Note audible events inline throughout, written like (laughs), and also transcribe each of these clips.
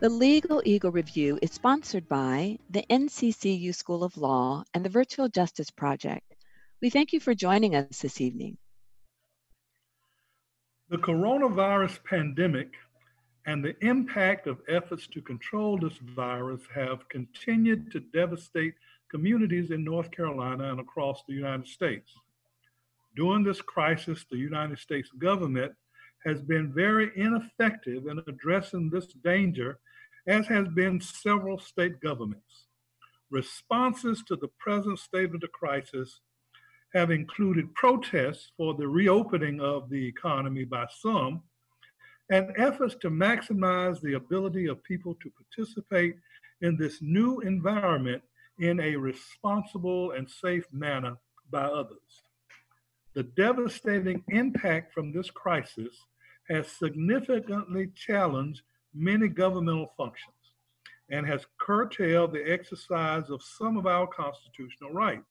The Legal Eagle Review is sponsored by the NCCU School of Law and the Virtual Justice Project. We thank you for joining us this evening. The coronavirus pandemic and the impact of efforts to control this virus have continued to devastate communities in North Carolina and across the United States. During this crisis, the United States government has been very ineffective in addressing this danger as has been several state governments. Responses to the present state of the crisis have included protests for the reopening of the economy by some and efforts to maximize the ability of people to participate in this new environment in a responsible and safe manner by others. The devastating impact from this crisis has significantly challenged many governmental functions and has curtailed the exercise of some of our constitutional rights.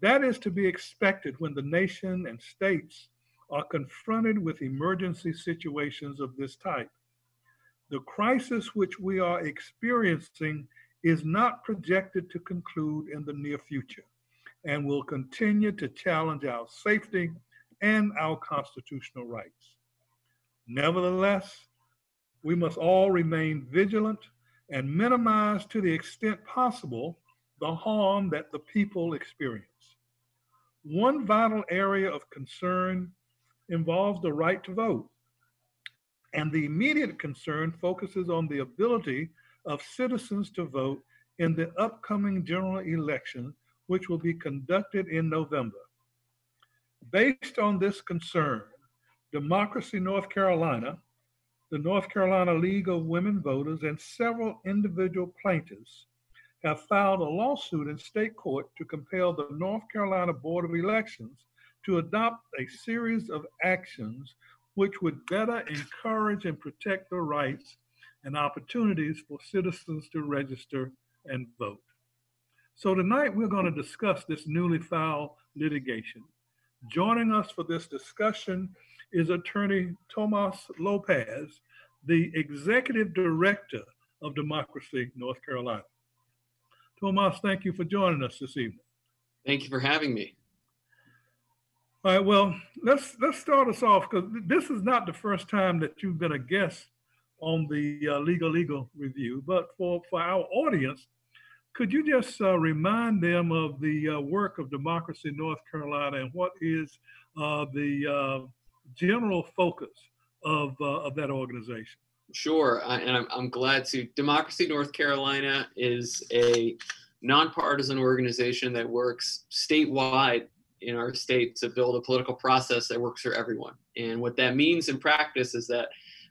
That is to be expected when the nation and states are confronted with emergency situations of this type. The crisis which we are experiencing is not projected to conclude in the near future and will continue to challenge our safety and our constitutional rights. Nevertheless, we must all remain vigilant and minimize to the extent possible the harm that the people experience. One vital area of concern involves the right to vote. And the immediate concern focuses on the ability of citizens to vote in the upcoming general election, which will be conducted in November. Based on this concern, Democracy North Carolina the North Carolina League of Women Voters and several individual plaintiffs have filed a lawsuit in state court to compel the North Carolina Board of Elections to adopt a series of actions which would better encourage and protect the rights and opportunities for citizens to register and vote. So tonight we're going to discuss this newly filed litigation. Joining us for this discussion is attorney Tomas Lopez, the executive director of Democracy North Carolina. Tomas, thank you for joining us this evening. Thank you for having me. All right, well, let's let's start us off because this is not the first time that you've been a guest on the uh, Legal Eagle Review, but for, for our audience, could you just uh, remind them of the uh, work of Democracy North Carolina and what is uh, the uh, general focus of, uh, of that organization? Sure, and I'm, I'm glad to. Democracy North Carolina is a nonpartisan organization that works statewide in our state to build a political process that works for everyone. And what that means in practice is that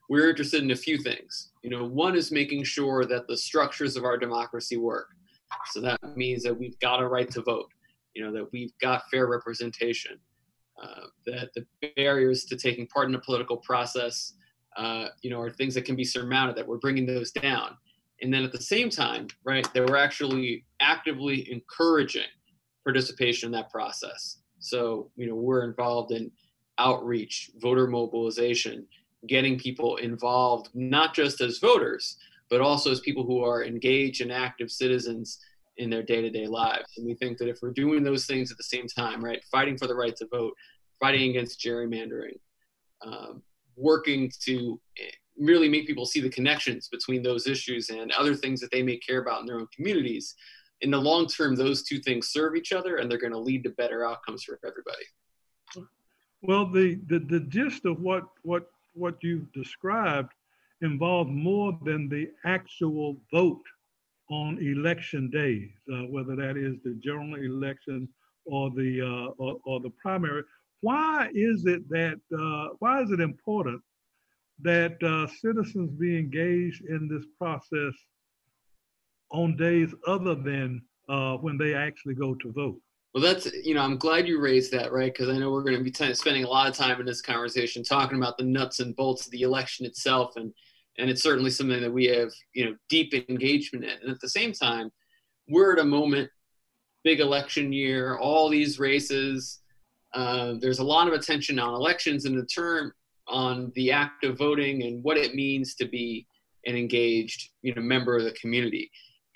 we're interested in a few things. You know, one is making sure that the structures of our democracy work. So that means that we've got a right to vote, you know, that we've got fair representation, uh, that the barriers to taking part in a political process, uh, you know, are things that can be surmounted, that we're bringing those down. And then at the same time, right, that we're actually actively encouraging participation in that process. So, you know, we're involved in outreach, voter mobilization, getting people involved, not just as voters, but also as people who are engaged and active citizens in their day-to-day lives. And we think that if we're doing those things at the same time right fighting for the right to vote fighting against gerrymandering um, working to eh, really make people see the connections between those issues and other things that they may care about in their own communities in the long term those two things serve each other and they're going to lead to better outcomes for everybody. Well the, the the gist of what what what you've described involved more than the actual vote on election days, uh, whether that is the general election or the uh, or, or, the primary. Why is it that uh, why is it important that uh, citizens be engaged in this process on days other than uh, when they actually go to vote. Well, that's you know I'm glad you raised that, right? Because I know we're going to be t- spending a lot of time in this conversation talking about the nuts and bolts of the election itself, and and it's certainly something that we have you know deep engagement in. And at the same time, we're at a moment, big election year, all these races. Uh, there's a lot of attention on elections and the term on the act of voting and what it means to be an engaged you know member of the community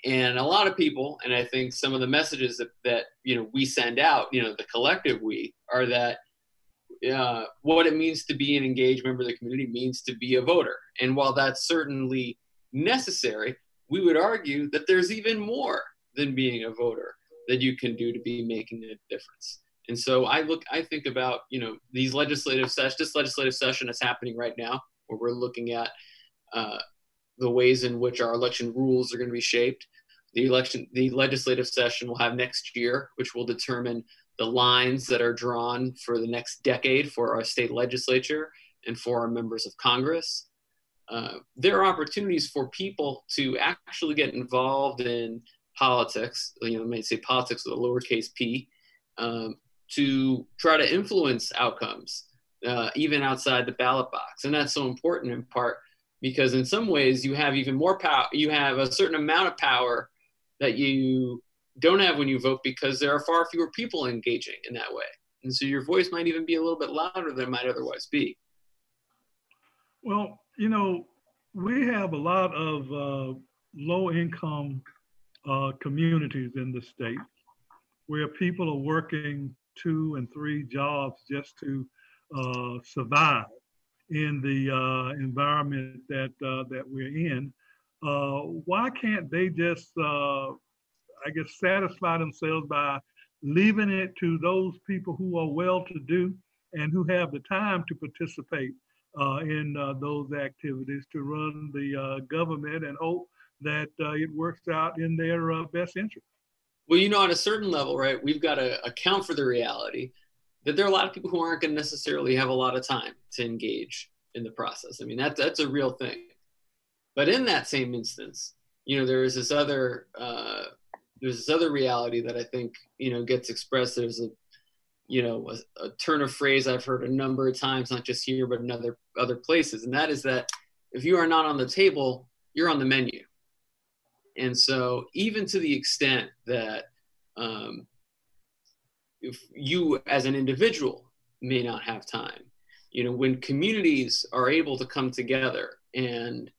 and a lot of people and i think some of the messages that, that you know we send out you know the collective we are that uh, what it means to be an engaged member of the community means to be a voter and while that's certainly necessary we would argue that there's even more than being a voter that you can do to be making a difference and so i look i think about you know these legislative session this legislative session that's happening right now where we're looking at uh, the ways in which our election rules are going to be shaped. The election, the legislative session we'll have next year, which will determine the lines that are drawn for the next decade for our state legislature and for our members of Congress. Uh, there are opportunities for people to actually get involved in politics. You know, may say politics with a lowercase p, um, to try to influence outcomes, uh, even outside the ballot box, and that's so important in part because in some ways you have even more power you have a certain amount of power that you don't have when you vote because there are far fewer people engaging in that way and so your voice might even be a little bit louder than it might otherwise be well you know we have a lot of uh, low income uh, communities in the state where people are working two and three jobs just to uh, survive in the uh, environment that uh, that we're in. Uh, why can't they just, I guess, satisfy themselves by leaving it to those people who are well-to-do and who have the time to participate uh, in uh, those activities to run the government and hope that it works out in their best interest? Well, you know, at a certain level, right, we've got to account for the reality that there are a lot of people who aren't going to necessarily have a lot of time to engage in the process. I mean, that, that's a real thing. But in that same instance, you know, there is this other uh, there's this other reality that I think you know gets expressed. There's a you know a, a turn of phrase I've heard a number of times, not just here but in other other places, and that is that if you are not on the table, you're on the menu. And so, even to the extent that um, if you as an individual may not have time you know when communities are able to come together and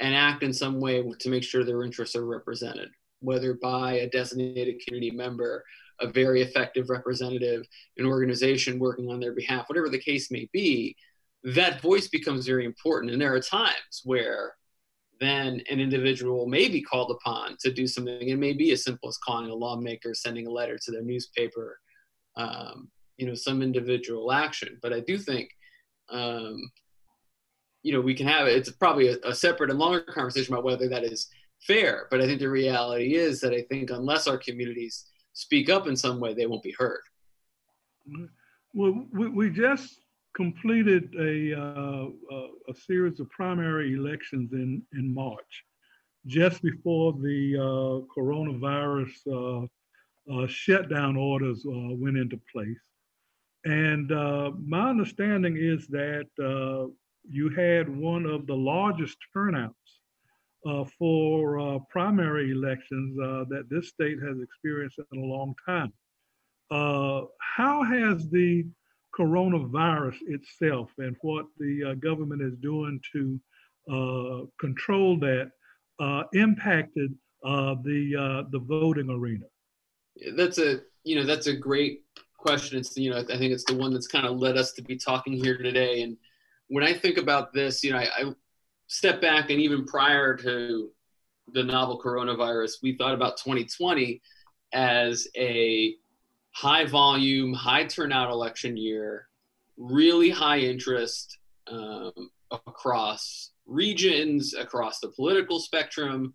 and act in some way to make sure their interests are represented whether by a designated community member a very effective representative an organization working on their behalf whatever the case may be that voice becomes very important and there are times where then an individual may be called upon to do something. It may be as simple as calling a lawmaker, sending a letter to their newspaper, um, you know, some individual action. But I do think, um, you know, we can have it. It's probably a, a separate and longer conversation about whether that is fair. But I think the reality is that I think unless our communities speak up in some way, they won't be heard. Well, we, just completed a, uh, a series of primary elections in, in March, just before the uh, coronavirus uh, uh shutdown orders uh, went into place. And uh, my understanding is that you had one of the largest turnouts for primary elections that this state has experienced in a long time. how has the coronavirus itself and what the uh, government is doing to uh, control that uh, impacted uh, the uh, the voting arena? That's a you know that's a great question. It's you know I think it's the one that's kind of led us to be talking here today. And when I think about this, you know I step back and even prior to the novel coronavirus, we thought about 2020 as a high volume, high turnout election year, really high interest um, across regions, across the political spectrum.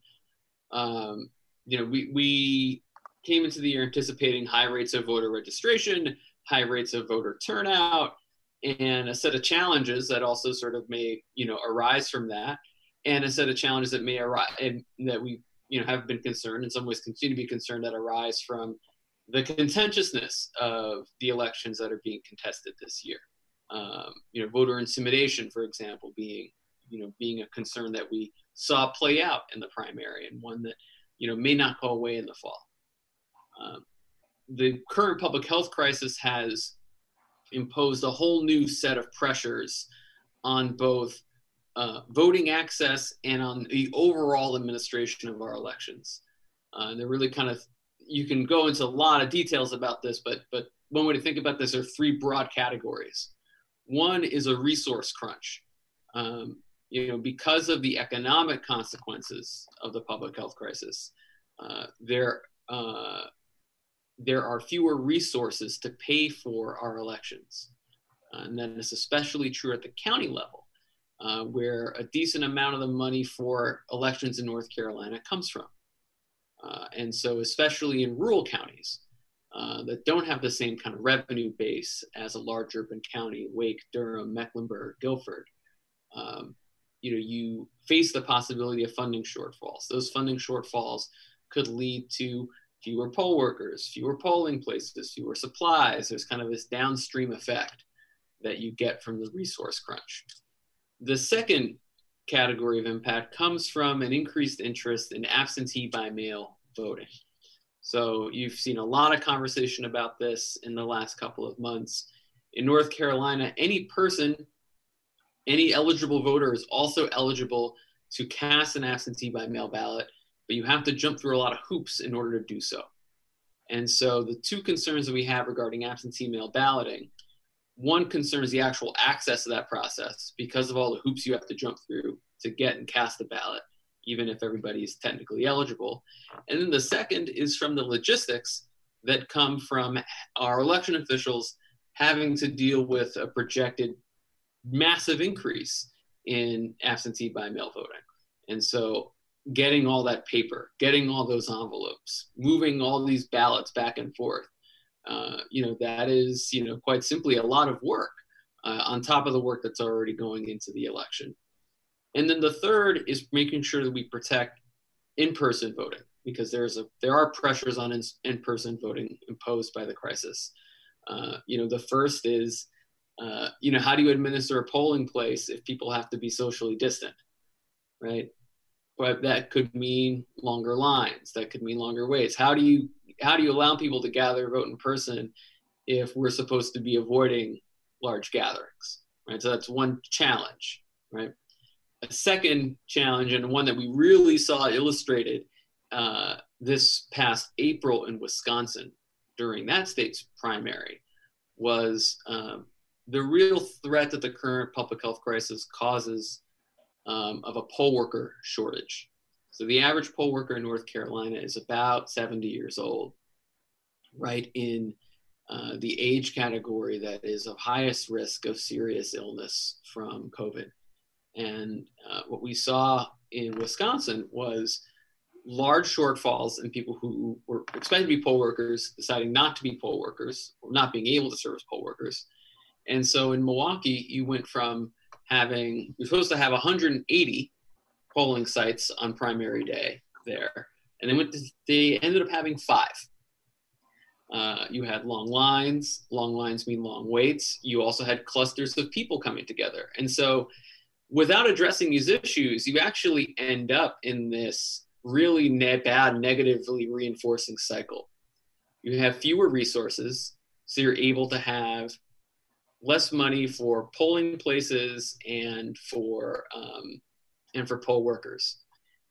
Um, you know, we, we came into the year anticipating high rates of voter registration, high rates of voter turnout, and a set of challenges that also sort of may, you know, arise from that, and a set of challenges that may arise and that we you know have been concerned in some ways continue to be concerned that arise from the contentiousness of the elections that are being contested this year. Um, you know voter intimidation for example being you know being a concern that we saw play out in the primary and one that you know may not go away in the fall. Um, the current public health crisis has imposed a whole new set of pressures on both uh, voting access and on the overall administration of our elections. Uh, and they're really kind of you can go into a lot of details about this, but but one way to think about this are three broad categories. One is a resource crunch. Um, you know, because of the economic consequences of the public health crisis, uh, there uh, there are fewer resources to pay for our elections. Uh, and then it's especially true at the county level, uh, where a decent amount of the money for elections in North Carolina comes from. Uh, and so, especially in rural counties uh, that don't have the same kind of revenue base as a large urban county, Wake, Durham, Mecklenburg, Guilford, um, you know, you face the possibility of funding shortfalls. Those funding shortfalls could lead to fewer poll workers, fewer polling places, fewer supplies. There's kind of this downstream effect that you get from the resource crunch. The second category of impact comes from an increased interest in absentee by mail voting. So you've seen a lot of conversation about this in the last couple of months. In North Carolina, any person, any eligible voter is also eligible to cast an absentee by mail ballot but you have to jump through a lot of hoops in order to do so. And so the two concerns that we have regarding absentee mail balloting, one concern is the actual access to that process because of all the hoops you have to jump through to get and cast a ballot, even if everybody is technically eligible. And then the second is from the logistics that come from our election officials having to deal with a projected massive increase in absentee by mail voting. And so getting all that paper, getting all those envelopes, moving all these ballots back and forth. Uh, you know, that is, you know, quite simply a lot of work uh, on top of the work that's already going into the election. And then the third is making sure that we protect in-person voting because there's a there are pressures on in, in-person voting imposed by the crisis. Uh, you know, the first is, uh, you know, how do you administer a polling place if people have to be socially distant, right? But that could mean longer lines that could mean longer waits. How do you how do you allow people to gather vote in person if we're supposed to be avoiding large gatherings right? So that's one challenge right? A second challenge and one that we really saw illustrated uh, this past april in wisconsin during that state's primary was um, the real threat that the current public health crisis causes um, of a poll worker shortage. So the average poll worker in North Carolina is about 70 years old, right in uh, the age category that is of highest risk of serious illness from COVID. And uh, what we saw in Wisconsin was large shortfalls in people who were expected to be poll workers deciding not to be poll workers or not being able to serve as poll workers. And so in Milwaukee, you went from having you're supposed to have 180 polling sites on primary day there, and they went to, they ended up having five. Uh, you had long lines. Long lines mean long waits. You also had clusters of people coming together, and so without addressing these issues, you actually end up in this really ne- bad, negatively reinforcing cycle. You have fewer resources, so you're able to have less money for polling places and for um, and for poll workers.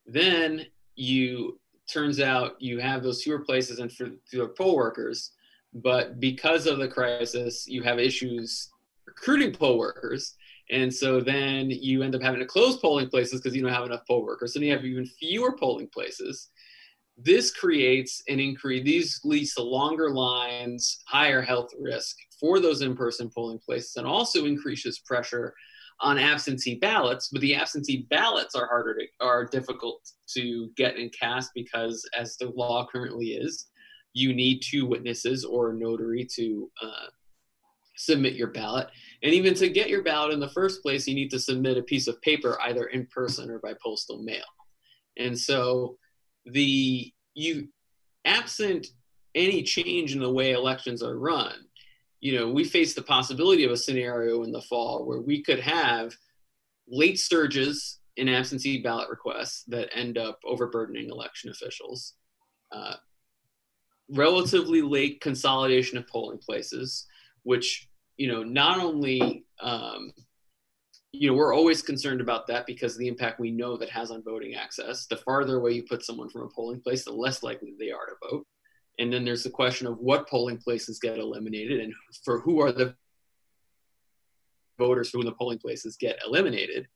Then you turns out you have those fewer places and for, for poll workers, but because of the crisis, you have issues recruiting poll workers. And so then you end up having to close polling places because you don't have enough poll workers. And you have even fewer polling places. This creates an increase, these leads to longer lines, higher health risk, for those in-person polling places and also increases pressure on absentee ballots but the absentee ballots are harder to are difficult to get and cast because as the law currently is you need two witnesses or a notary to uh, submit your ballot. And even to get your ballot in the first place you need to submit a piece of paper either in person or by postal mail. And so the you absent any change in the way elections are run, you know, we face the possibility of a scenario in the fall where we could have late surges in absentee ballot requests that end up overburdening election officials, uh, relatively late consolidation of polling places, which you know not only um, you know we're always concerned about that because of the impact we know that has on voting access. The farther away you put someone from a polling place, the less likely they are to vote. And then there's the question of what polling places get eliminated and for who are the voters for the polling places get eliminated.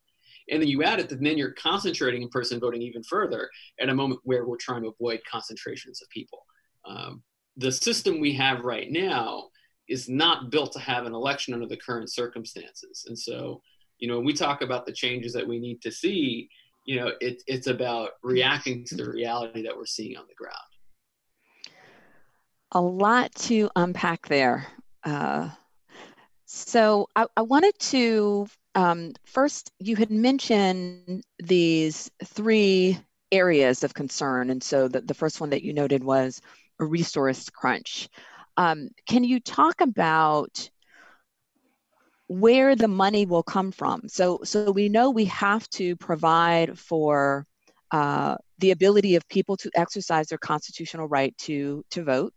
And then you add it, and then you're concentrating in person voting even further at a moment where we're trying to avoid concentrations of people. Um, the system we have right now is not built to have an election under the current circumstances. And so, you know, when we talk about the changes that we need to see, you know, it, it's about reacting to the reality that we're seeing on the ground a lot to unpack there. Uh, so I, I, wanted to um, first, you had mentioned these three areas of concern. And so the, the first one that you noted was a resource crunch. Um, can you talk about where the money will come from? So, so we know we have to provide for uh, the ability of people to exercise their constitutional right to, to vote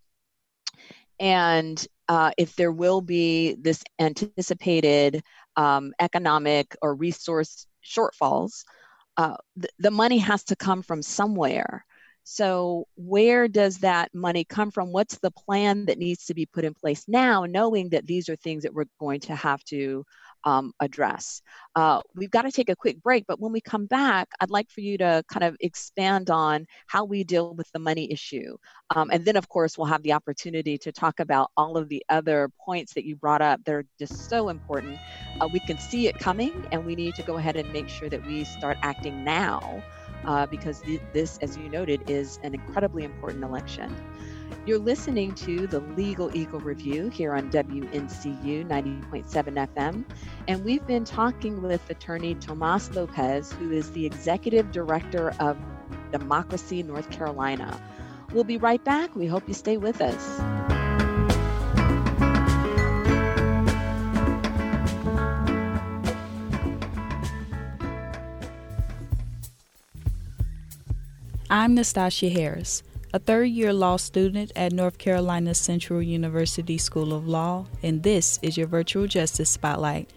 and uh, if there will be this anticipated um, economic or resource shortfalls, uh, th- the money has to come from somewhere. So, where does that money come from? What's the plan that needs to be put in place now, knowing that these are things that we're going to have to um, address. Uh, we've got to take a quick break, but when we come back, I'd like for you to kind of expand on how we deal with the money issue. Um, and then, of course, we'll have the opportunity to talk about all of the other points that you brought up. They're just so important. Uh, we can see it coming, and we need to go ahead and make sure that we start acting now. Uh, because th- this, as you noted, is an incredibly important election. You're listening to the Legal Eagle Review here on WNCU 90.7 FM. And we've been talking with attorney Tomas Lopez, who is the executive director of Democracy North Carolina. We'll be right back. We hope you stay with us. I'm Nastasia Harris a third year law student at North Carolina Central University School of Law, and this is your Virtual Justice Spotlight.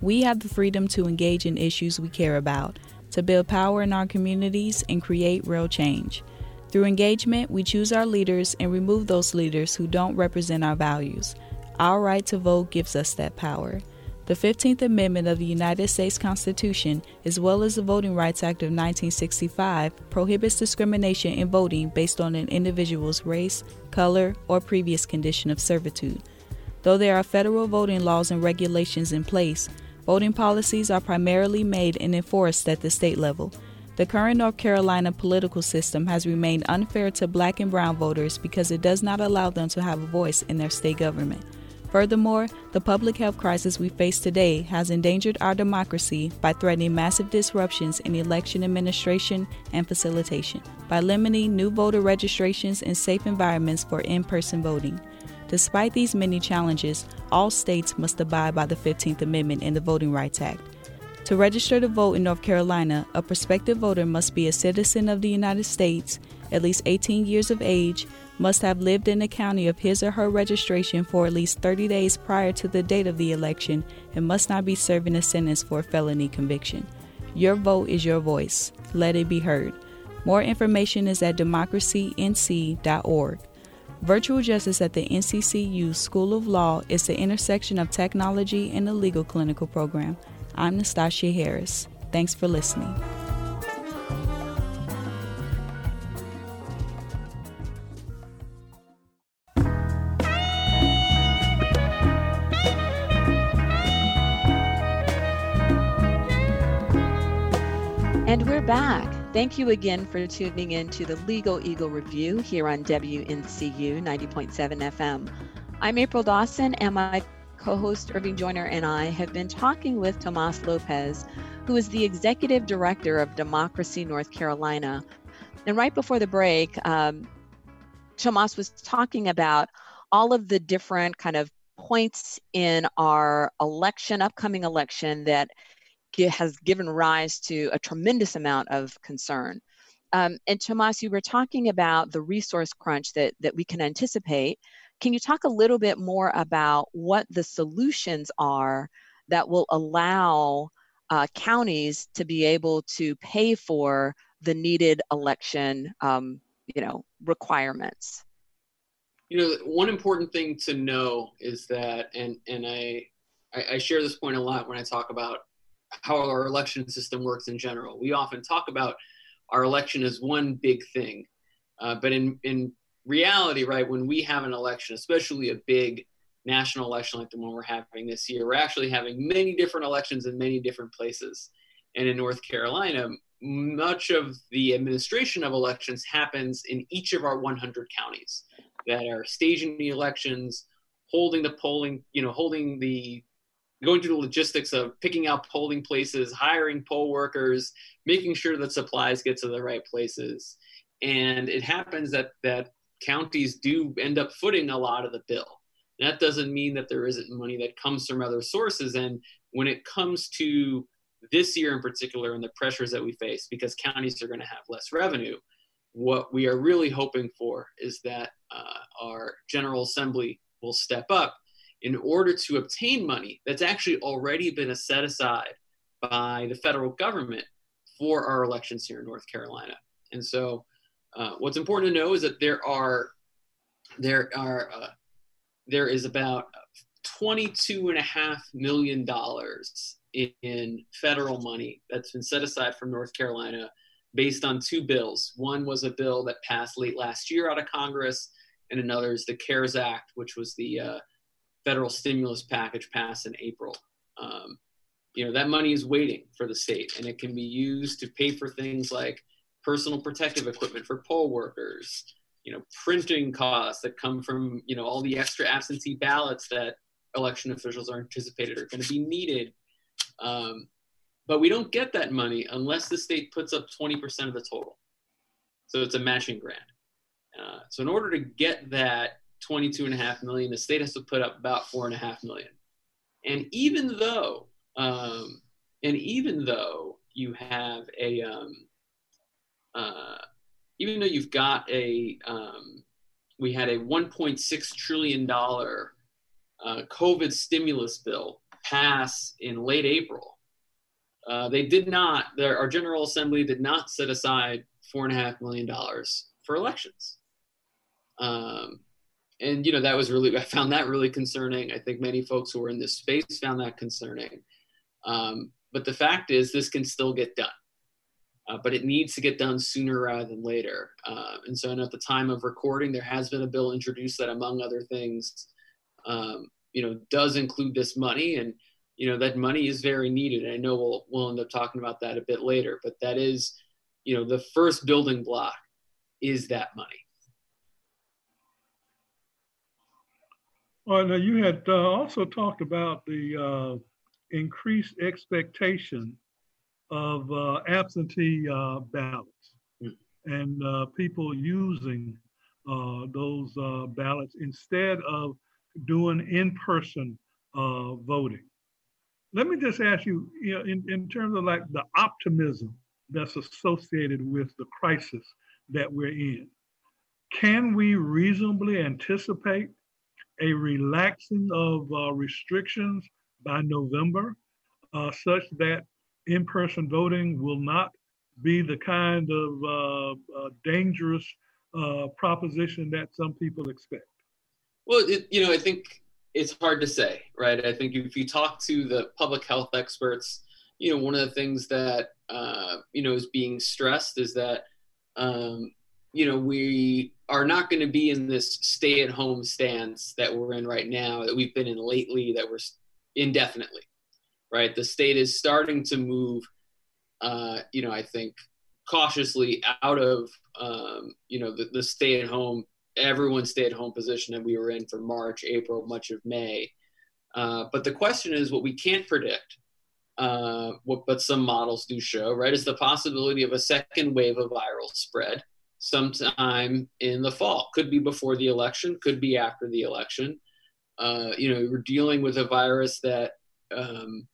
We have the freedom to engage in issues we care about, to build power in our communities, and create real change. Through engagement, we choose our leaders and remove those leaders who don't represent our values. Our right to vote gives us that power. The 15th Amendment of the United States Constitution, as well as the Voting Rights Act of 1965, prohibits discrimination in voting based on an individual's race, color, or previous condition of servitude. Though there are federal voting laws and regulations in place, voting policies are primarily made and enforced at the state level. The current North Carolina political system has remained unfair to black and brown voters because it does not allow them to have a voice in their state government. Furthermore, the public health crisis we face today has endangered our democracy by threatening massive disruptions in election administration and facilitation, by limiting new voter registrations and safe environments for in person voting. Despite these many challenges, all states must abide by the 15th Amendment and the Voting Rights Act. To register to vote in North Carolina, a prospective voter must be a citizen of the United States, at least 18 years of age, must have lived in the county of his or her registration for at least 30 days prior to the date of the election and must not be serving a sentence for a felony conviction. Your vote is your voice. Let it be heard. More information is at democracync.org. Virtual Justice at the NCCU School of Law is the intersection of technology and the legal clinical program. I'm Nastasia Harris. Thanks for listening. And we're back. Thank you again for tuning in to the Legal Eagle Review here on WNCU 90.7 FM. I'm April Dawson, and my co host Irving Joyner and I have been talking with Tomas Lopez, who is the Executive Director of Democracy North Carolina. And right before the break, um, Tomas was talking about all of the different kind of points in our election, upcoming election, that has given rise to a tremendous amount of concern. Um, and Tomas, you were talking about the resource crunch that, that we can anticipate. Can you talk a little bit more about what the solutions are that will allow uh, counties to be able to pay for the needed election, um, you know, requirements? You know, one important thing to know is that, and and I, I share this point a lot when I talk about how our election system works in general. We often talk about our election as one big thing, uh, but in in reality, right, when we have an election, especially a big national election like the one we're having this year, we're actually having many different elections in many different places. And in North Carolina, much of the administration of elections happens in each of our 100 counties that are staging the elections, holding the polling, you know, holding the going through the logistics of picking out polling places, hiring poll workers, making sure that supplies get to the right places. And it happens that that counties do end up footing a lot of the bill. That doesn't mean that there isn't money that comes from other sources. And when it comes to this year in particular and the pressures that we face, because counties are going to have less revenue, what we are really hoping for is that uh, our General Assembly will step up in order to obtain money that's actually already been set aside by the federal government for our elections here in North Carolina. And so, uh, what's important to know is that there are there are uh, there is about 22 and a half million dollars in federal money that's been set aside from North Carolina based on two bills. One was a bill that passed late last year out of Congress, and another is the CARES Act, which was the uh, federal stimulus package passed in April. Um, you know, that money is waiting for the state, and it can be used to pay for things like personal protective equipment for poll workers, you know, printing costs that come from, you know, all the extra absentee ballots that election officials are anticipated are going to be needed. Um, but we don't get that money unless the state puts up 20% of the total. So it's a matching grant. Uh, so in order to get that 22 and a half million, the state has to put up about four and a half million. And even though, um, and even though you have a, um, uh, even though you've got a, um, we had a 1.6 trillion dollar uh, COVID stimulus bill pass in late April. Uh, they did not. Their, our General Assembly did not set aside four and a half million dollars for elections. Um, and you know that was really (laughs) I found that really concerning. I think many folks who were in this space found that concerning. Um, but the fact is, this can still get done uh, but it needs to get done sooner rather than later. Uh, and so, and at the time of recording, there has been a bill introduced that, among other things, um, you know, does include this money, and you know that money is very needed. And I know we'll we'll end up talking about that a bit later, but that is, you know, the first building block is that money. Well, now you had uh, also talked about the uh, increased expectation of uh, absentee uh, ballots and uh, people using uh, those ballots instead of doing in-person voting. Let me just ask you, you know, in, in terms of like the optimism that's associated with the crisis that we're in, can we reasonably anticipate a relaxing of restrictions by November such that in-person voting will not be the kind of uh, uh, dangerous uh, proposition that some people expect? Well, it, you know, I think it's hard to say, right? I think if you talk to the public health experts, you know, one of the things that uh, you know is being stressed is that um, you know we are not going to be in this stay-at-home stance that we're in right now, that we've been in lately, that we're indefinitely right? The state is starting to move, uh, you know, I think cautiously out of, um, you know, the, the stay at home, everyone stay at home position that we were in for March, April, much of May. Uh, but the question is what we can't predict, uh, what, but some models do show, right, is the possibility of a second wave of viral spread sometime in the fall. Could be before the election, could be after the election. Uh, you know, we're dealing with a virus that, um,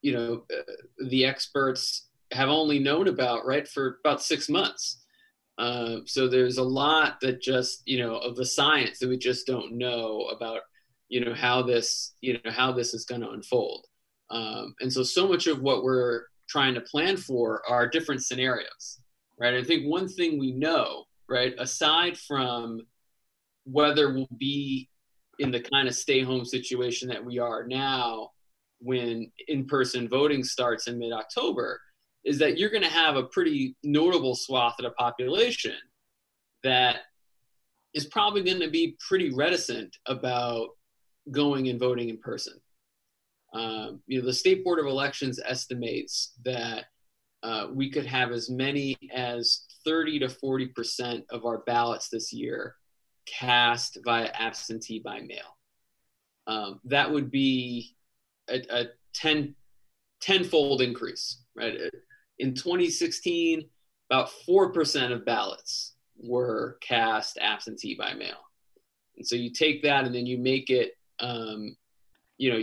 you know, uh, the experts have only known about, right, for about six months. Uh, so there's a lot that just, you know, of the science that we just don't know about, you know, how this, you know, how this is going to unfold. Um, and so, so much of what we're trying to plan for are different scenarios, right? I think one thing we know, right, aside from whether we'll be in the kind of stay home situation that we are now when in person voting starts in mid October, is that you're going to have a pretty notable swath of the population that is probably going to be pretty reticent about going and voting in person. Um, you know, the State Board of Elections estimates that uh, we could have as many as 30 to 40 percent of our ballots this year cast via absentee by mail. Um, that would be a, a 10 tenfold increase, right? In 2016, about 4% of ballots were cast absentee by mail. And so you take that and then you make it, um, you know,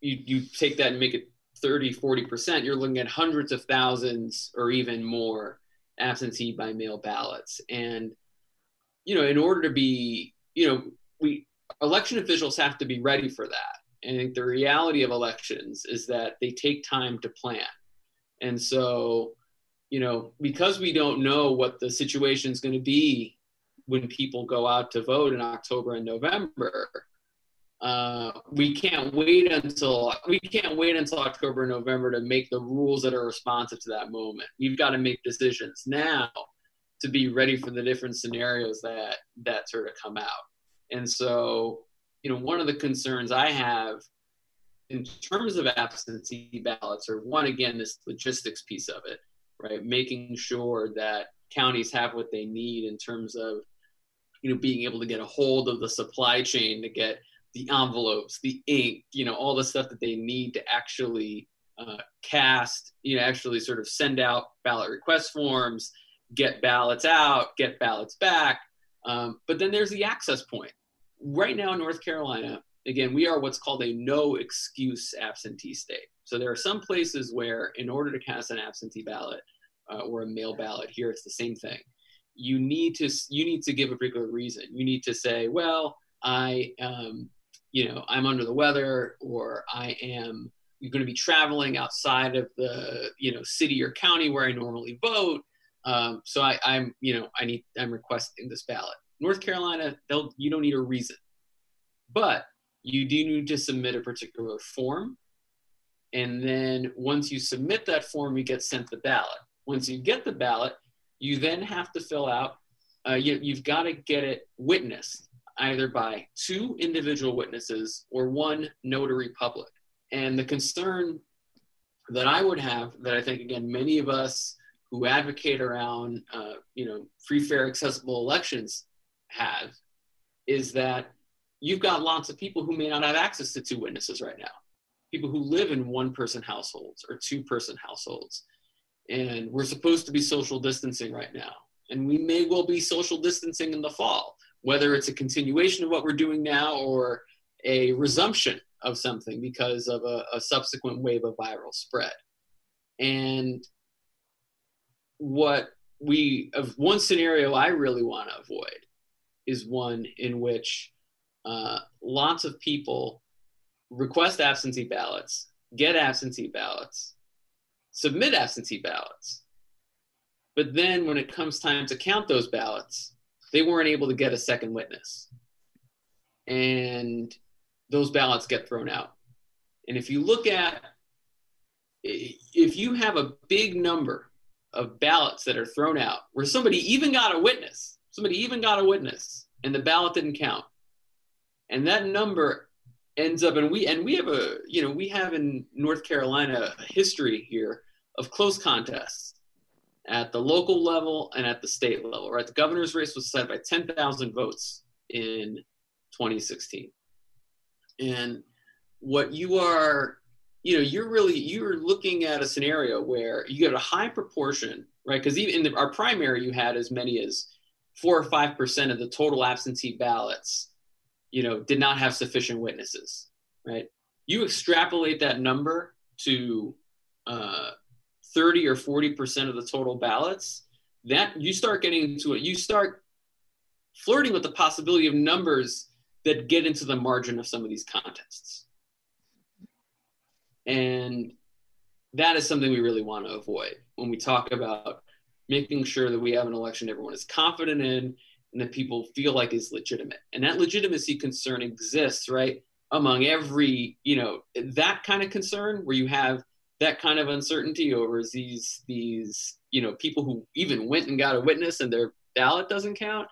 you, you take that and make it 30, 40%, you're looking at hundreds of thousands or even more absentee by mail ballots. And, you know, in order to be, you know, we election officials have to be ready for that. And I think the reality of elections is that they take time to plan. And so, you know, because we don't know what the situation is going to be when people go out to vote in October and November, uh, we can't wait until we can't wait until October November to make the rules that are responsive to that moment. We've got to make decisions now to be ready for the different scenarios that that sort of come out. And so, you know, one of the concerns I have in terms of absentee ballots are one again this logistics piece of it, right? Making sure that counties have what they need in terms of you know being able to get a hold of the supply chain to get the envelopes, the ink, you know, all the stuff that they need to actually uh, cast, you know, actually sort of send out ballot request forms, get ballots out, get ballots back. Um, but then there's the access point. Right now in North Carolina, again, we are what's called a no excuse absentee state. So there are some places where, in order to cast an absentee ballot uh, or a mail ballot, here it's the same thing. You need to you need to give a particular reason. You need to say, well, I um, you know, I'm under the weather or I am going to be traveling outside of the, you know, city or county where I normally vote. Um, so I, I'm, you know, I need, I'm requesting this ballot. North Carolina, they'll, you don't need a reason, but you do need to submit a particular form. And then once you submit that form, you get sent the ballot. Once you get the ballot, you then have to fill out, uh, you, you've got to get it witnessed either by two individual witnesses or one notary public. And the concern that I would have, that I think again many of us who advocate around, uh, you know, free, fair, accessible elections have, is that you've got lots of people who may not have access to two witnesses right now. People who live in one-person households or two-person households, and we're supposed to be social distancing right now, and we may well be social distancing in the fall whether it's a continuation of what we're doing now or a resumption of something because of a, a subsequent wave of viral spread. And what we, of one scenario I really want to avoid is one in which uh, lots of people request absentee ballots, get absentee ballots, submit absentee ballots. But then when it comes time to count those ballots, they weren't able to get a second witness. And those ballots get thrown out. And if you look at, if you have a big number of ballots that are thrown out where somebody even got a witness, somebody even got a witness, and the ballot didn't count, and that number ends up, and we and we have a, you know, we have in North Carolina a history here of close contests at the local level and at the state level, right? The governor's race was decided by 10,000 votes in 2016. And what you are, you know, you're really, you're looking at a scenario where you get a high proportion, right? Because even in the, our primary, you had as many as four or five percent of the total absentee ballots, you know, did not have sufficient witnesses, right? You extrapolate that number to uh, 30 or 40 percent of the total ballots, that you start getting into it. You start flirting with the possibility of numbers that get into the margin of some of these contests. And that is something we really want to avoid when we talk about making sure that we have an election everyone is confident in and that people feel like is legitimate. And that legitimacy concern exists, right? Among every, you know, that kind of concern where you have that kind of uncertainty over these these, you know, people who even went and got a witness and their ballot doesn't count.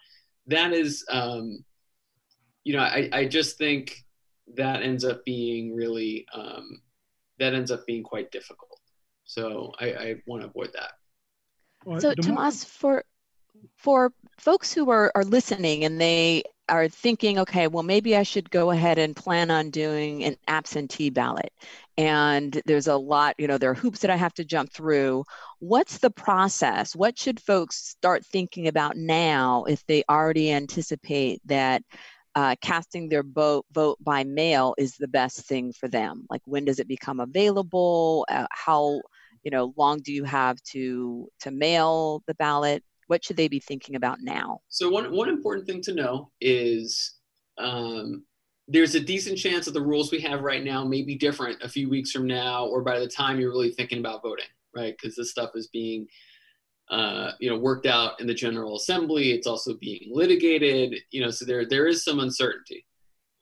That is um, you know, I, I just think that ends up being really um, that ends up being quite difficult. So I, I want to avoid that. Well, so Tomas, for for folks who are, are listening and they are thinking, okay, well, maybe I should go ahead and plan on doing an absentee ballot. And there's a lot, you know, there are hoops that I have to jump through. What's the process? What should folks start thinking about now if they already anticipate that uh, casting their vote, vote by mail is the best thing for them? Like when does it become available? Uh, how you know long do you have to to mail the ballot? What should they be thinking about now? So one one important thing to know is um, there's a decent chance that the rules we have right now may be different a few weeks from now, or by the time you're really thinking about voting, right? Because this stuff is being uh, you know, worked out in the General Assembly. It's also being litigated. You know, so there there is some uncertainty.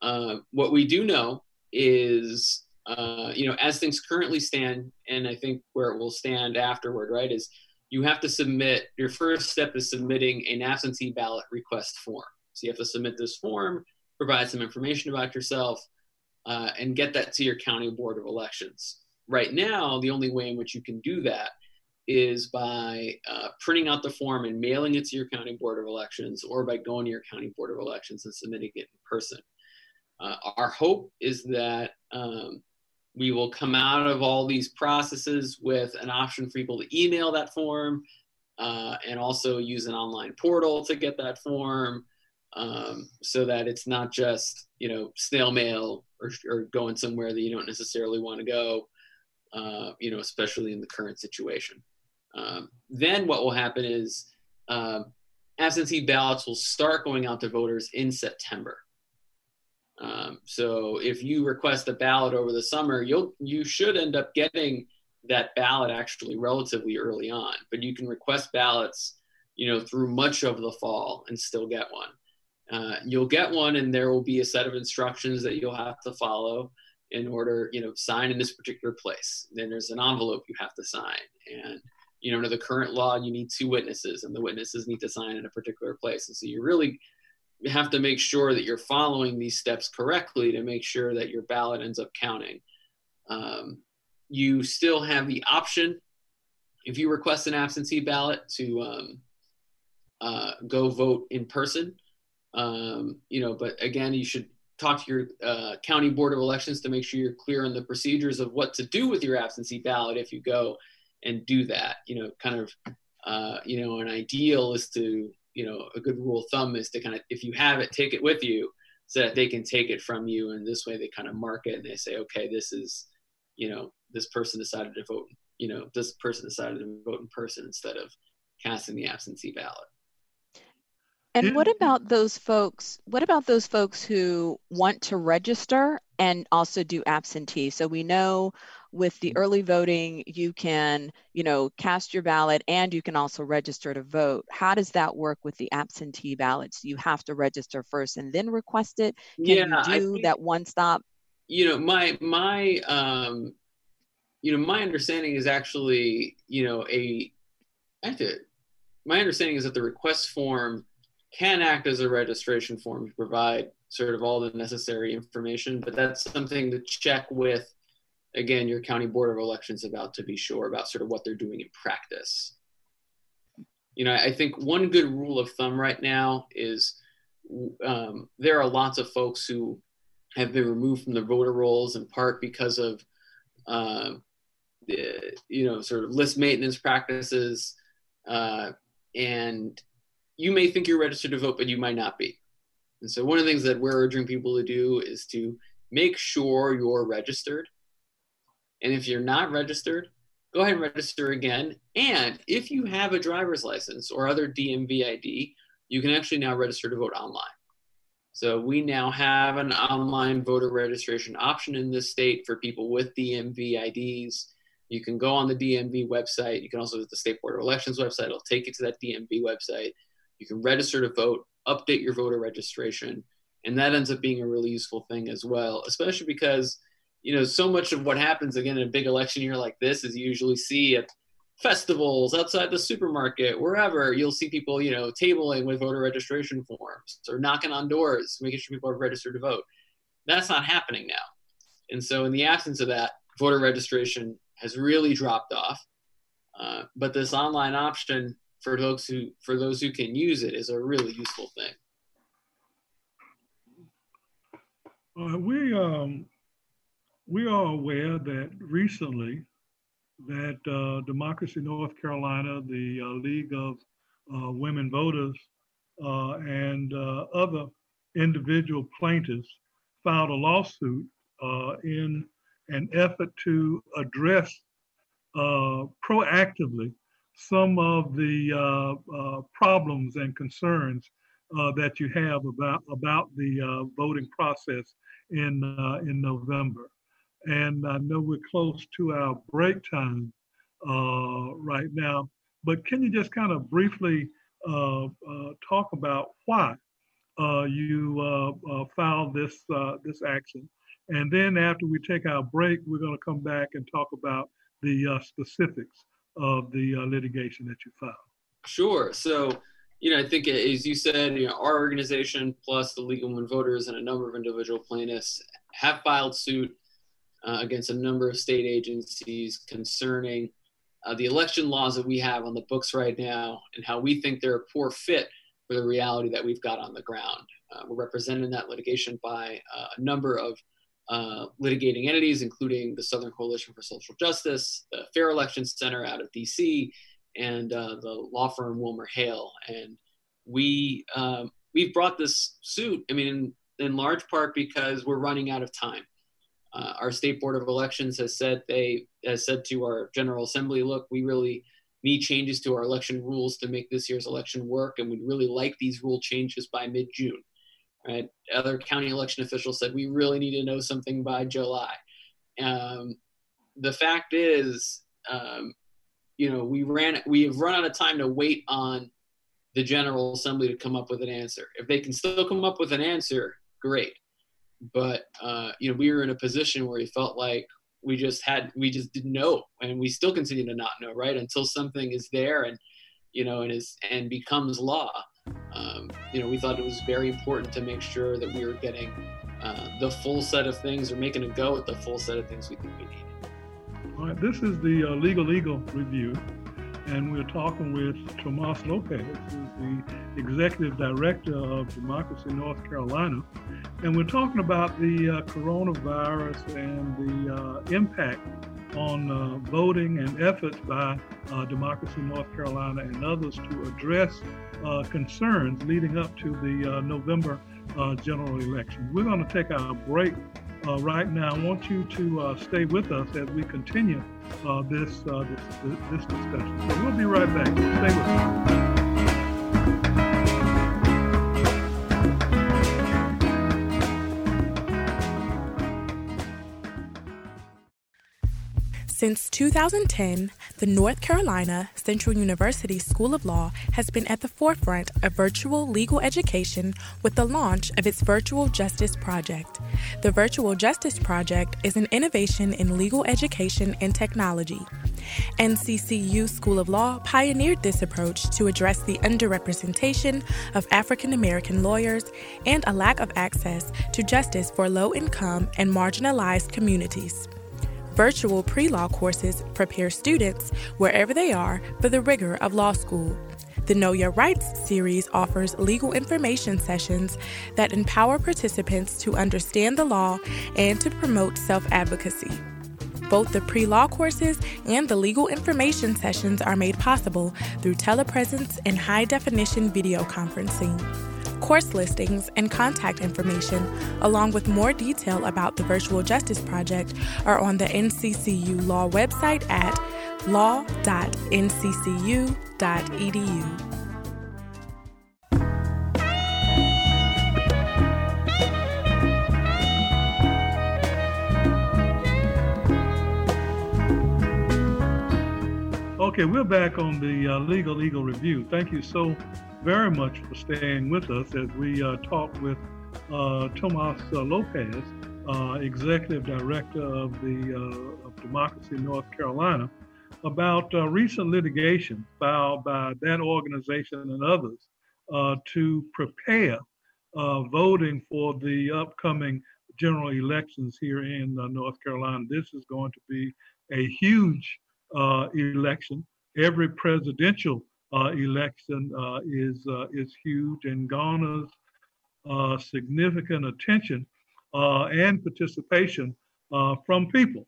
Uh, what we do know is, uh, you know, as things currently stand, and I think where it will stand afterward, right, is you have to submit. Your first step is submitting an absentee ballot request form. So you have to submit this form, provide some information about yourself, uh, and get that to your county board of elections. Right now, the only way in which you can do that is by uh, printing out the form and mailing it to your county board of elections or by going to your county board of elections and submitting it in person. Uh, our hope is that um, we will come out of all these processes with an option for people to email that form uh, and also use an online portal to get that form um, so that it's not just you know snail mail or, or going somewhere that you don't necessarily want to go uh, you know especially in the current situation um, then what will happen is uh, absentee ballots will start going out to voters in September. Um, so if you request a ballot over the summer, you'll you should end up getting that ballot actually relatively early on. But you can request ballots, you know, through much of the fall and still get one. Uh, you'll get one, and there will be a set of instructions that you'll have to follow in order, you know, sign in this particular place. Then there's an envelope you have to sign, and you know, under the current law, you need two witnesses, and the witnesses need to sign in a particular place. And so you really have to make sure that you're following these steps correctly to make sure that your ballot ends up counting. Um, you still have the option, if you request an absentee ballot, to um, uh, go vote in person. Um, you know, but again, you should talk to your uh, county board of elections to make sure you're clear on the procedures of what to do with your absentee ballot if you go and do that. You know, kind of, uh, you know, an ideal is to, you know, a good rule of thumb is to kind of, if you have it, take it with you so that they can take it from you. And this way they kind of mark it and they say, okay, this is, you know, this person decided to vote, you know, this person decided to vote in person instead of casting the absentee ballot. And what about those folks? What about those folks who want to register and also do absentee? So we know with the early voting, you can, you know, cast your ballot and you can also register to vote. How does that work with the absentee ballots? You have to register first and then request it. Can yeah, you do think, that one stop? You know, my my um, you know, my understanding is actually, you know, a I have to, my understanding is that the request form can act as a registration form to provide sort of all the necessary information, but that's something to check with again, your county board of elections about to be sure about sort of what they're doing in practice. You know, I think one good rule of thumb right now is um, there are lots of folks who have been removed from the voter rolls in part because of, uh, the, you know, sort of list maintenance practices, uh, and you may think you're registered to vote, but you might not be. And so, one of the things that we're urging people to do is to make sure you're registered. And if you're not registered, go ahead and register again. And if you have a driver's license or other DMV ID, you can actually now register to vote online. So we now have an online voter registration option in this state for people with DMV IDs. You can go on the DMV website. You can also visit the State Board of Elections website. It'll take you to that DMV website. You can register to vote, update your voter registration, and that ends up being a really useful thing as well, especially because you know so much of what happens again in a big election year like this is you usually see at festivals outside the supermarket wherever you'll see people you know tabling with voter registration forms or knocking on doors making sure people are registered to vote. That's not happening now. And so in the absence of that voter registration has really dropped off. Uh, but this online option for those who for those who can use it is a really useful thing. Uh, we um, we are aware that recently that uh, Democracy North Carolina, the uh, League of uh, Women Voters, uh, and uh, other individual plaintiffs filed a lawsuit uh, in an effort to address proactively some of the problems and concerns that you have about about the voting process in in November and I know we're close to our break time uh, right now. But can you just kind of briefly uh, uh, talk about why uh, you uh, filed this this action? And then after we take our break, we're going to come back and talk about the specifics of the litigation that you filed. Sure. So you know, I think as you said, you know, our organization plus the of Women Voters and a number of individual plaintiffs have filed suit uh, against a number of state agencies concerning uh, the election laws that we have on the books right now and how we think they're a poor fit for the reality that we've got on the ground. Uh, we're represented in that litigation by uh, a number of uh, litigating entities, including the Southern Coalition for Social Justice, the Fair Elections Center out of DC, and the law firm Wilmer Hale. And we um, we've brought this suit. I mean, in, in large part because we're running out of time. Uh, our state board of elections has said they has said to our general assembly, look, we really need changes to our election rules to make this year's election work, and we'd really like these rule changes by mid-June. Right? Other county election officials said we really need to know something by July. Um, the fact is, um, you know, we ran we have run out of time to wait on the General Assembly to come up with an answer. If they can still come up with an answer, great but uh, you know we were in a position where we felt like we just had we just didn't know and we still continue to not know right until something is there and you know and is and becomes law. Um, you know we thought it was very important to make sure that we were getting uh, the full set of things or making a go at the full set of things we think we need all right this is the uh, legal eagle review and we're talking with Tomas Lopez, who's the executive director of Democracy North Carolina. And we're talking about the uh, coronavirus and the uh, impact on uh, voting and efforts by uh, Democracy North Carolina and others to address uh, concerns leading up to the uh, November general election. We're going to take our break right now. I want you to stay with us as we continue this, uh, this, this discussion. So we'll be right back. Stay with us. Since 2010, the North Carolina Central University School of Law has been at the forefront of virtual legal education with the launch of its Virtual Justice Project. The Virtual Justice Project is an innovation in legal education and technology. NCCU School of Law pioneered this approach to address the underrepresentation of African American lawyers and a lack of access to justice for low income and marginalized communities. Virtual pre law courses prepare students, wherever they are, for the rigor of law school. The Know Your Rights series offers legal information sessions that empower participants to understand the law and to promote self advocacy. Both the pre law courses and the legal information sessions are made possible through telepresence and high definition video conferencing. Course listings and contact information, along with more detail about the Virtual Justice Project, are on the NCCU Law website at law.nccu.edu. Okay, we're back on the uh, Legal Eagle Review. Thank you so very much for staying with us as we uh, talk with uh, Tomas uh, Lopez, uh, Executive Director of the uh, of Democracy North Carolina, about recent litigation filed by that organization and others to prepare voting for the upcoming general elections here in North Carolina. This is going to be a huge election. Every presidential election uh, is is huge and garners significant attention and participation from people.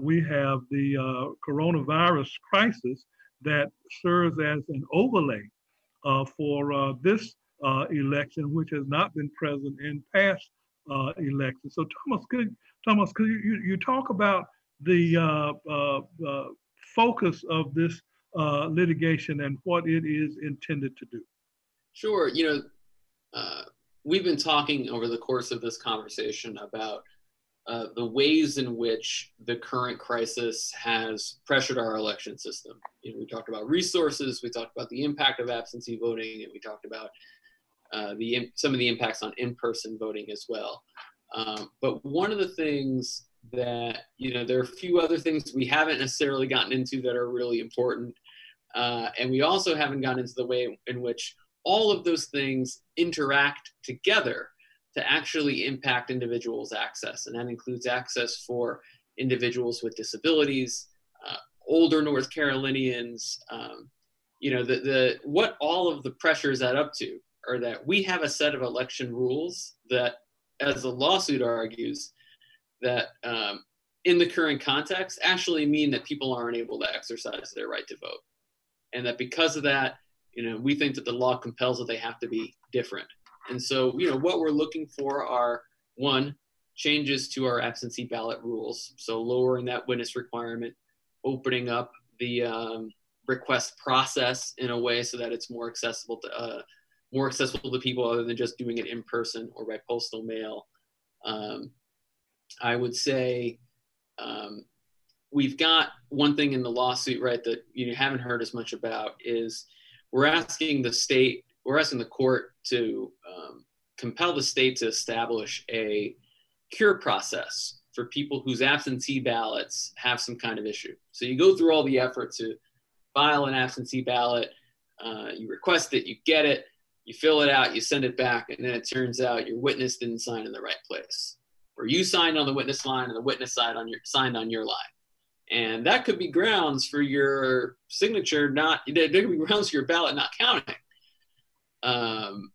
we have the coronavirus crisis that serves as an overlay for this election, which has not been present in past uh, elections. So Tomas, could Tomas, could you, you talk about the uh, uh, uh, focus of this litigation and what it is intended to do? Sure. You know, we've been talking over the course of this conversation about uh, the ways in which the current crisis has pressured our election system. You know, we talked about resources, we talked about the impact of absentee voting, and we talked about uh, the some of the impacts on in-person voting as well. Um, but one of the things that you know there are a few other things we haven't necessarily gotten into that are really important uh, and we also haven't gotten into the way in which all of those things interact together to actually impact individuals access and that includes access for individuals with disabilities uh, older north carolinians um, you know the, the what all of the pressures add up to are that we have a set of election rules that as the lawsuit argues that um, in the current context actually mean that people aren't able to exercise their right to vote. And that because of that, you know, we think that the law compels that they have to be different. And so, you know, what we're looking for are one, changes to our absentee ballot rules. So lowering that witness requirement, opening up the um, request process in a way so that it's more accessible to uh, more accessible to people other than just doing it in person or by postal mail. Um, I would say um, we've got one thing in the lawsuit, right, that you haven't heard as much about is we're asking the state, we're asking the court to um, compel the state to establish a cure process for people whose absentee ballots have some kind of issue. So you go through all the effort to file an absentee ballot, uh, you request it, you get it, you fill it out, you send it back, and then it turns out your witness didn't sign in the right place or you signed on the witness line and the witness side on your signed on your line. And that could be grounds for your signature not there could be grounds for your ballot not counting. Um,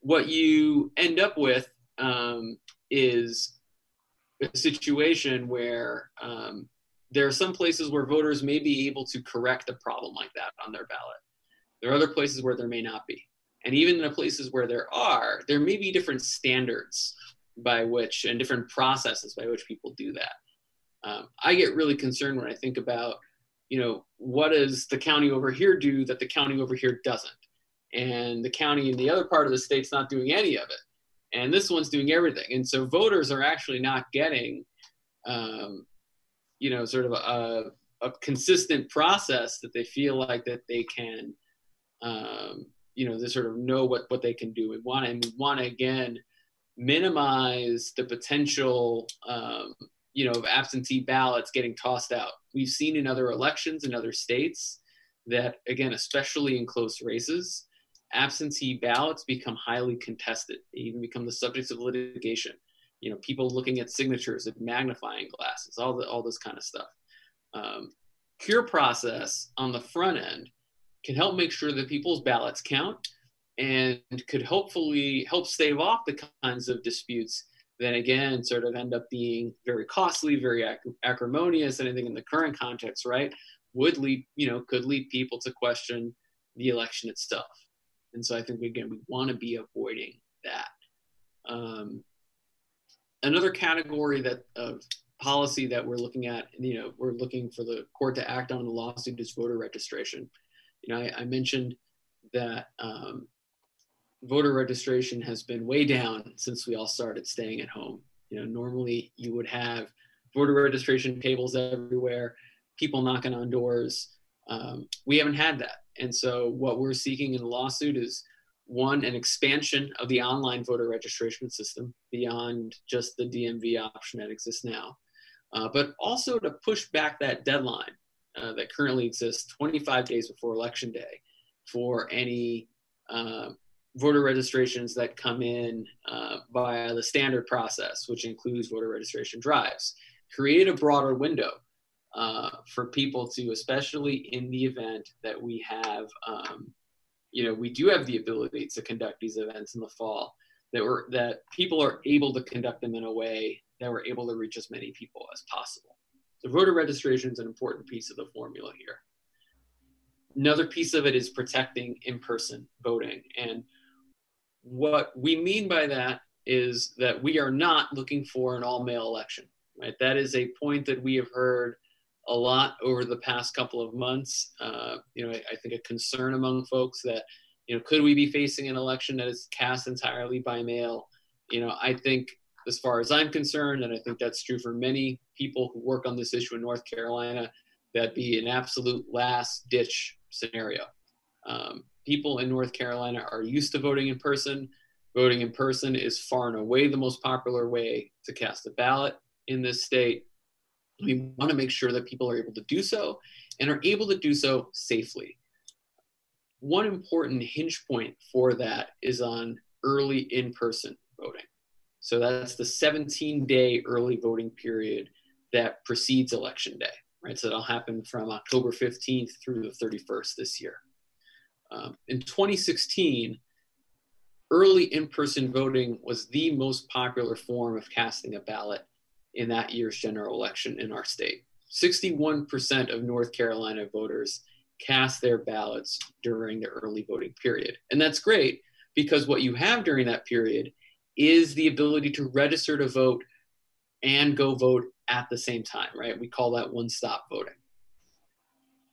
what you end up with um, is a situation where um, there are some places where voters may be able to correct a problem like that on their ballot. There are other places where there may not be. And even in the places where there are, there may be different standards by which and different processes by which people do that. Um, I get really concerned when I think about, you know, what does the county over here do that the county over here doesn't? And the county in the other part of the state's not doing any of it. And this one's doing everything. And so voters are actually not getting, um, you know, sort of a, a consistent process that they feel like that they can, um, you know, they sort of know what, what they can do. We want to, we want to again, minimize the potential, um, you know, of absentee ballots getting tossed out. We've seen in other elections in other states that, again, especially in close races, absentee ballots become highly contested. They even become the subjects of litigation. You know, people looking at signatures and magnifying glasses, all the all this kind of stuff. Um, cure process on the front end can help make sure that people's ballots count and could hopefully help stave off the kinds of disputes then again sort of end up being very costly, very ac- acrimonious, anything in the current context, right, would lead, you know, could lead people to question the election itself. And so I think, again, we want to be avoiding that. Um, another category that of policy that we're looking at, you know, we're looking for the court to act on the lawsuit is voter registration. You know, I, I mentioned that um, voter registration has been way down since we all started staying at home. You know, normally you would have voter registration tables everywhere, people knocking on doors. Um, we haven't had that. And so what we're seeking in the lawsuit is one, an expansion of the online voter registration system beyond just the DMV option that exists now, uh, but also to push back that deadline uh, that currently exists 25 days before election day for any uh, voter registrations that come in uh, via the standard process, which includes voter registration drives. Create a broader window uh, for people to, especially in the event that we have, um, you know, we do have the ability to conduct these events in the fall, that we're that people are able to conduct them in a way that we're able to reach as many people as possible. So voter registration is an important piece of the formula here. Another piece of it is protecting in-person voting. And what we mean by that is that we are not looking for an all-mail election, right? That is a point that we have heard a lot over the past couple of months. Uh, you know, I, I, think a concern among folks that, you know, could we be facing an election that is cast entirely by mail? You know, I think as far as I'm concerned, and I think that's true for many people who work on this issue in North Carolina, that'd be an absolute last ditch scenario. Um, people in North Carolina are used to voting in person. Voting in person is far and away the most popular way to cast a ballot in this state. We want to make sure that people are able to do so and are able to do so safely. One important hinge point for that is on early in person voting. So that's the 17 day early voting period that precedes election day, right? So that'll happen from October 15th through the 31st this year. Um, in 2016, early in person voting was the most popular form of casting a ballot in that year's general election in our state. 61% of North Carolina voters cast their ballots during the early voting period. And that's great because what you have during that period is the ability to register to vote and go vote at the same time, right? We call that one stop voting.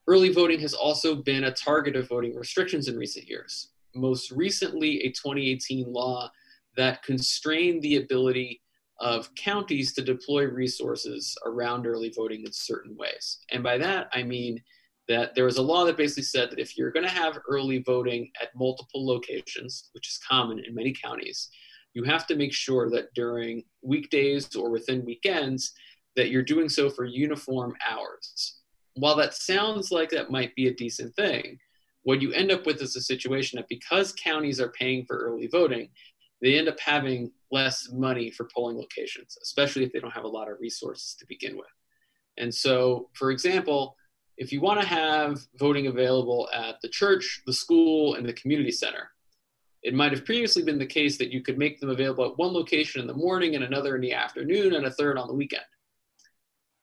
Early voting has also been a target of voting restrictions in recent years. Most recently, a 2018 law that constrained the ability of counties to deploy resources around early voting in certain ways. And by that, I mean that there was a law that basically said that if you're going to have early voting at multiple locations, which is common in many counties, you have to make sure that during weekdays or within weekends that you're doing so for uniform hours. While that sounds like that might be a decent thing, what you end up with is a situation that because counties are paying for early voting, they end up having less money for polling locations, especially if they don't have a lot of resources to begin with. And so, for example, if you want to have voting available at the church, the school, and the community center, it might have previously been the case that you could make them available at one location in the morning and another in the afternoon and a third on the weekend.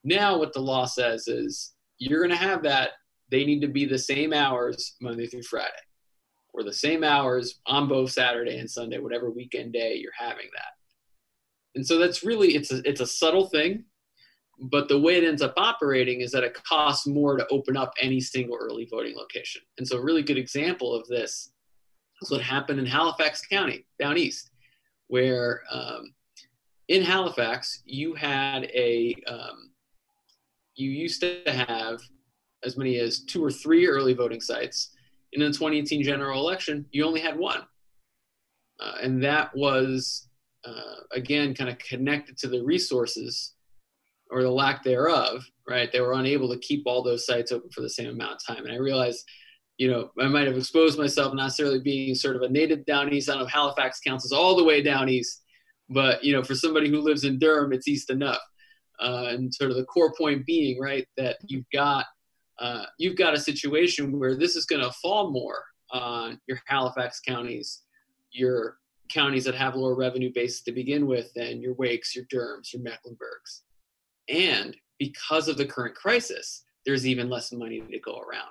Now, what the law says is you're going to have that. They need to be the same hours Monday through Friday, or the same hours on both Saturday and Sunday, whatever weekend day you're having that. And so that's really it's a, it's a subtle thing, but the way it ends up operating is that it costs more to open up any single early voting location. And so a really good example of this is what happened in Halifax County down east, where um, in Halifax you had a um, you used to have as many as two or three early voting sites. In the 2018 general election, you only had one. Uh, and that was, uh, again, kind of connected to the resources or the lack thereof, right? They were unable to keep all those sites open for the same amount of time. And I realized, you know, I might have exposed myself not necessarily being sort of a native down east. Don't know Halifax counts as all the way down east, but, you know, for somebody who lives in Durham, it's east enough uh, and sort of the core point being right that you've got uh, you've got a situation where this is going to fall more on your Halifax counties, your counties that have lower revenue bases to begin with than your Wakes, your Durhams, your Mecklenburgs. And because of the current crisis, there's even less money to go around.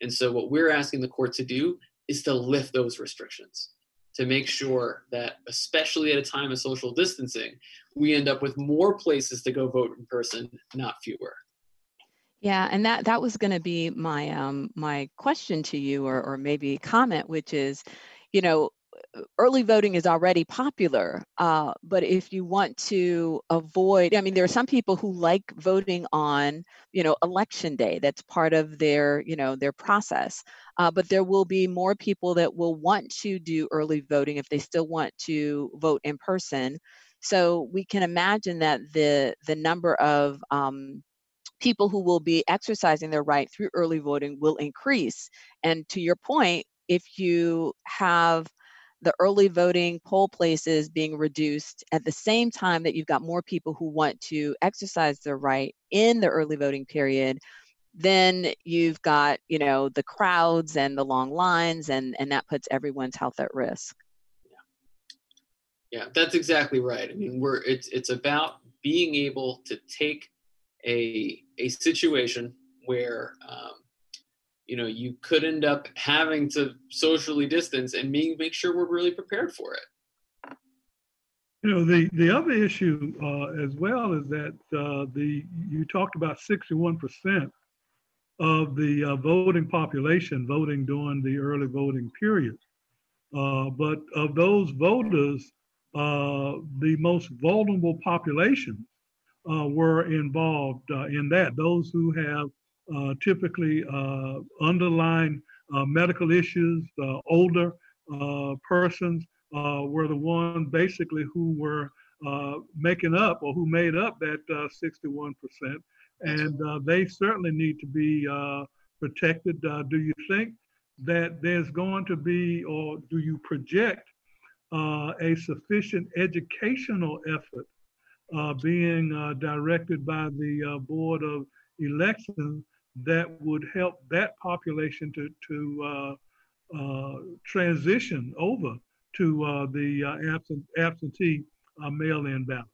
And so, what we're asking the court to do is to lift those restrictions to make sure that, especially at a time of social distancing, we end up with more places to go vote in person, not fewer. Yeah, and that that was going to be my um my question to you, or or maybe comment, which is, you know, early voting is already popular, uh, but if you want to avoid, I mean, there are some people who like voting on, you know, election day. That's part of their, you know, their process. Uh, but there will be more people that will want to do early voting if they still want to vote in person. So we can imagine that the the number of um, people who will be exercising their right through early voting will increase. And to your point, if you have the early voting poll places being reduced at the same time that you've got more people who want to exercise their right in the early voting period then you've got you know the crowds and the long lines and and that puts everyone's health at risk. Yeah yeah that's exactly right. I mean we're it's it's about being able to take a a situation where um, you know you could end up having to socially distance and make, make sure we're really prepared for it. You know the the other issue uh, as well is that uh, the you talked about 61 percent of the uh, voting population voting during the early voting period. Uh, but of those voters uh, the most vulnerable populations uh, were involved in that those who have typically uh, underlying uh, medical issues, the older persons were the ones basically who were making up or who made up that 61%. And they certainly need to be protected. do you think that there's going to be, or do you project uh, a sufficient educational effort uh, being uh, directed by the Board of Elections that would help that population to, to uh, uh, transition over to uh, the uh, absent, absentee mail-in ballot.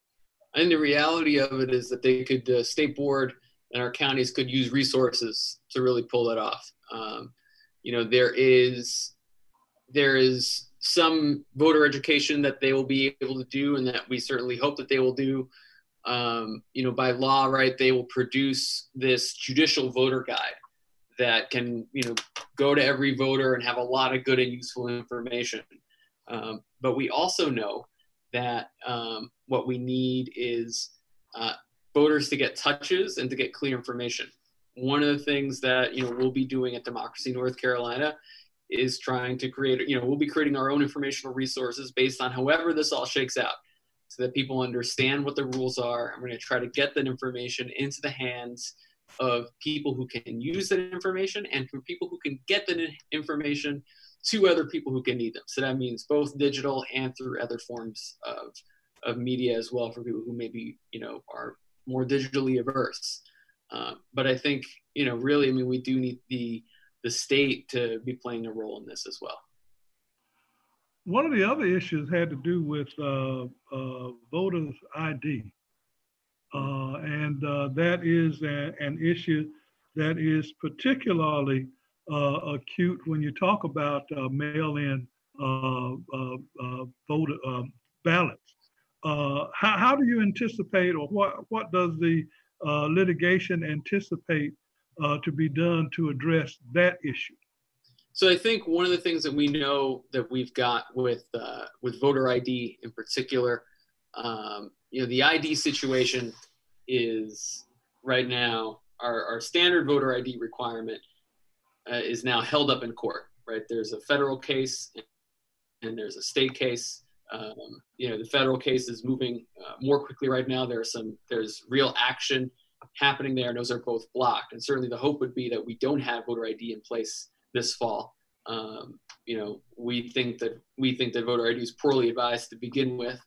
And the reality of it is that they could, state board and our counties could use resources to really pull that off. Um, you know, there is there is some voter education that they will be able to do, and that we certainly hope that they will do um, you know, by law, right, they will produce this judicial voter guide that can, you know, go to every voter and have a lot of good and useful information. Um, but we also know that um, what we need is uh, voters to get touches and to get clear information. One of the things that you know we'll be doing at Democracy North Carolina is trying to create. You know, we'll be creating our own informational resources based on however this all shakes out so that people understand what the rules are. I'm going to try to get that information into the hands of people who can use that information and for people who can get that information to other people who can need them. So that means both digital and through other forms of, of media as well for people who maybe, you know, are more digitally averse. Uh, but I think, you know, really, I mean, we do need the, the state to be playing a role in this as well. One of the other issues had to do with uh, uh, voters' ID. Uh, and uh, that is a, an issue that is particularly uh, acute when you talk about uh, mail-in voter ballots. how, how do you anticipate, or what, what does the litigation anticipate to be done to address that issue? So I think one of the things that we know that we've got with uh, with voter ID in particular, um, you know, the ID situation is right now our, our standard voter ID requirement uh, is now held up in court. Right, there's a federal case and there's a state case. Um, you know, the federal case is moving uh, more quickly right now. There's some there's real action happening there, and those are both blocked. And certainly, the hope would be that we don't have voter ID in place this fall. Um, you know, we think that we think that voter ID is poorly advised to begin with.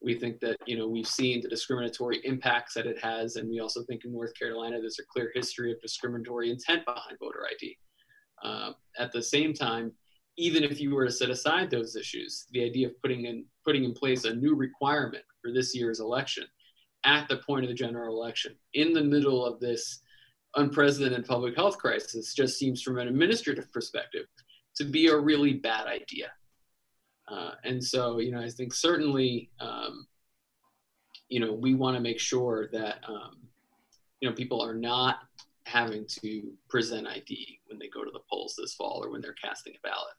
We think that you know we've seen the discriminatory impacts that it has, and we also think in North Carolina there's a clear history of discriminatory intent behind voter ID. Uh, at the same time, even if you were to set aside those issues, the idea of putting in putting in place a new requirement for this year's election at the point of the general election in the middle of this unprecedented public health crisis just seems from an administrative perspective to be a really bad idea. Uh, and so, you know, I think certainly, um, you know, we want to make sure that, um, you know, people are not having to present ID when they go to the polls this fall or when they're casting a ballot.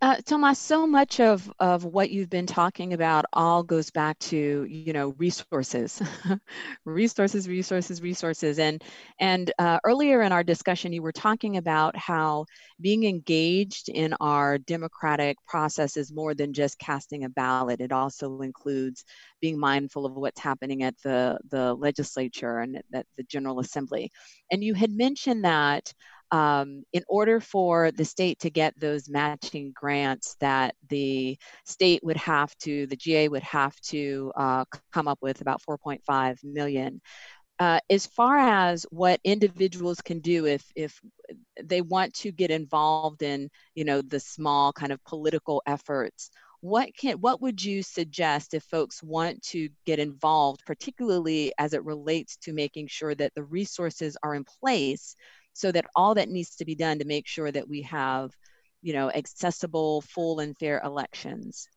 Uh, Tomas, so much of, of what you've been talking about all goes back to, you know, resources, (laughs) resources, resources, resources. And, and uh, earlier in our discussion, you were talking about how being engaged in our democratic process is more than just casting a ballot. It also includes being mindful of what's happening at the, the legislature and at the General Assembly. And you had mentioned that um, in order for the state to get those matching grants that the state would have to, the GA would have to uh, come up with about 4.5 million. Uh, as far as what individuals can do if if they want to get involved in you know the small kind of political efforts what can what would you suggest if folks want to get involved particularly as it relates to making sure that the resources are in place so that all that needs to be done to make sure that we have you know accessible full and fair elections.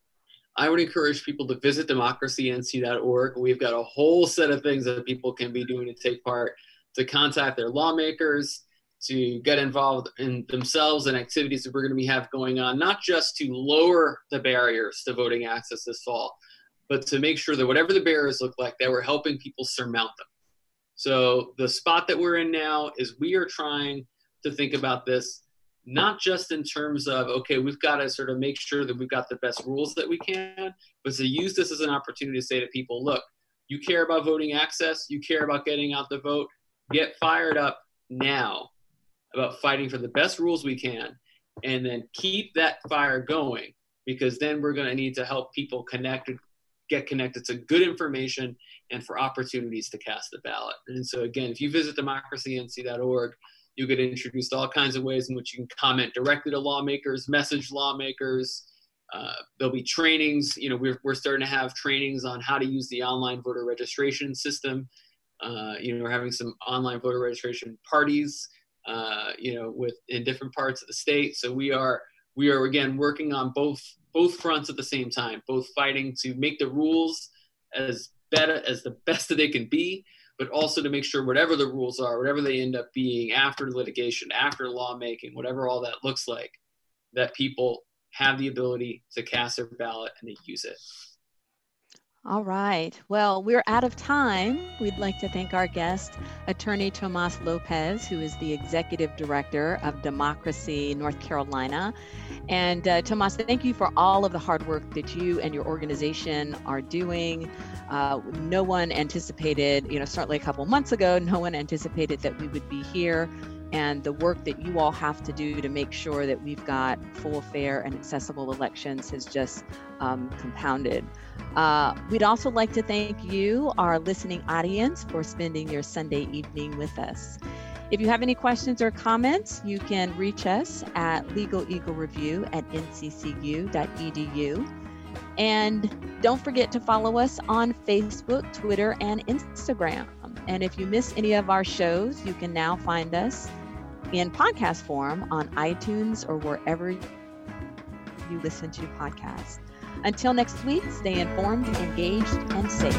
I would encourage people to visit democracync.org we've got a whole set of things that people can be doing to take part to contact their lawmakers to get involved in themselves and activities that we're going to be have going on not just to lower the barriers to voting access this fall but to make sure that whatever the barriers look like that we're helping people surmount them so the spot that we're in now is we are trying to think about this not just in terms of okay we've got to sort of make sure that we've got the best rules that we can but to use this as an opportunity to say to people look you care about voting access you care about getting out the vote get fired up now about fighting for the best rules we can and then keep that fire going because then we're going to need to help people connect get connected to good information and for opportunities to cast the ballot. And so, again, if you visit democracync.org, you get introduced to all kinds of ways in which you can comment directly to lawmakers, message lawmakers. Uh, there'll be trainings. You know, we're, we're starting to have trainings on how to use the online voter registration system. Uh, you know, we're having some online voter registration parties. Uh, you know, with in different parts of the state. So we are we are again working on both both fronts at the same time, both fighting to make the rules as better as the best that they can be, but also to make sure whatever the rules are, whatever they end up being after litigation, after lawmaking, whatever all that looks like, that people have the ability to cast their ballot and they use it. All right. Well, we're out of time. We'd like to thank our guest, Attorney Tomas Lopez, who is the Executive Director of Democracy North Carolina. And uh, Tomas, thank you for all of the hard work that you and your organization are doing. Uh, no one anticipated, you know, certainly a couple months ago, no one anticipated that we would be here and the work that you all have to do to make sure that we've got full, fair, and accessible elections has just um, compounded. Uh, we'd also like to thank you, our listening audience, for spending your Sunday evening with us. If you have any questions or comments, you can reach us at Legal Eagle Review at nccu.edu. And don't forget to follow us on Facebook, Twitter, and Instagram. And if you miss any of our shows, you can now find us in podcast form on iTunes or wherever you listen to podcasts. Until next week, stay informed, engaged, and safe.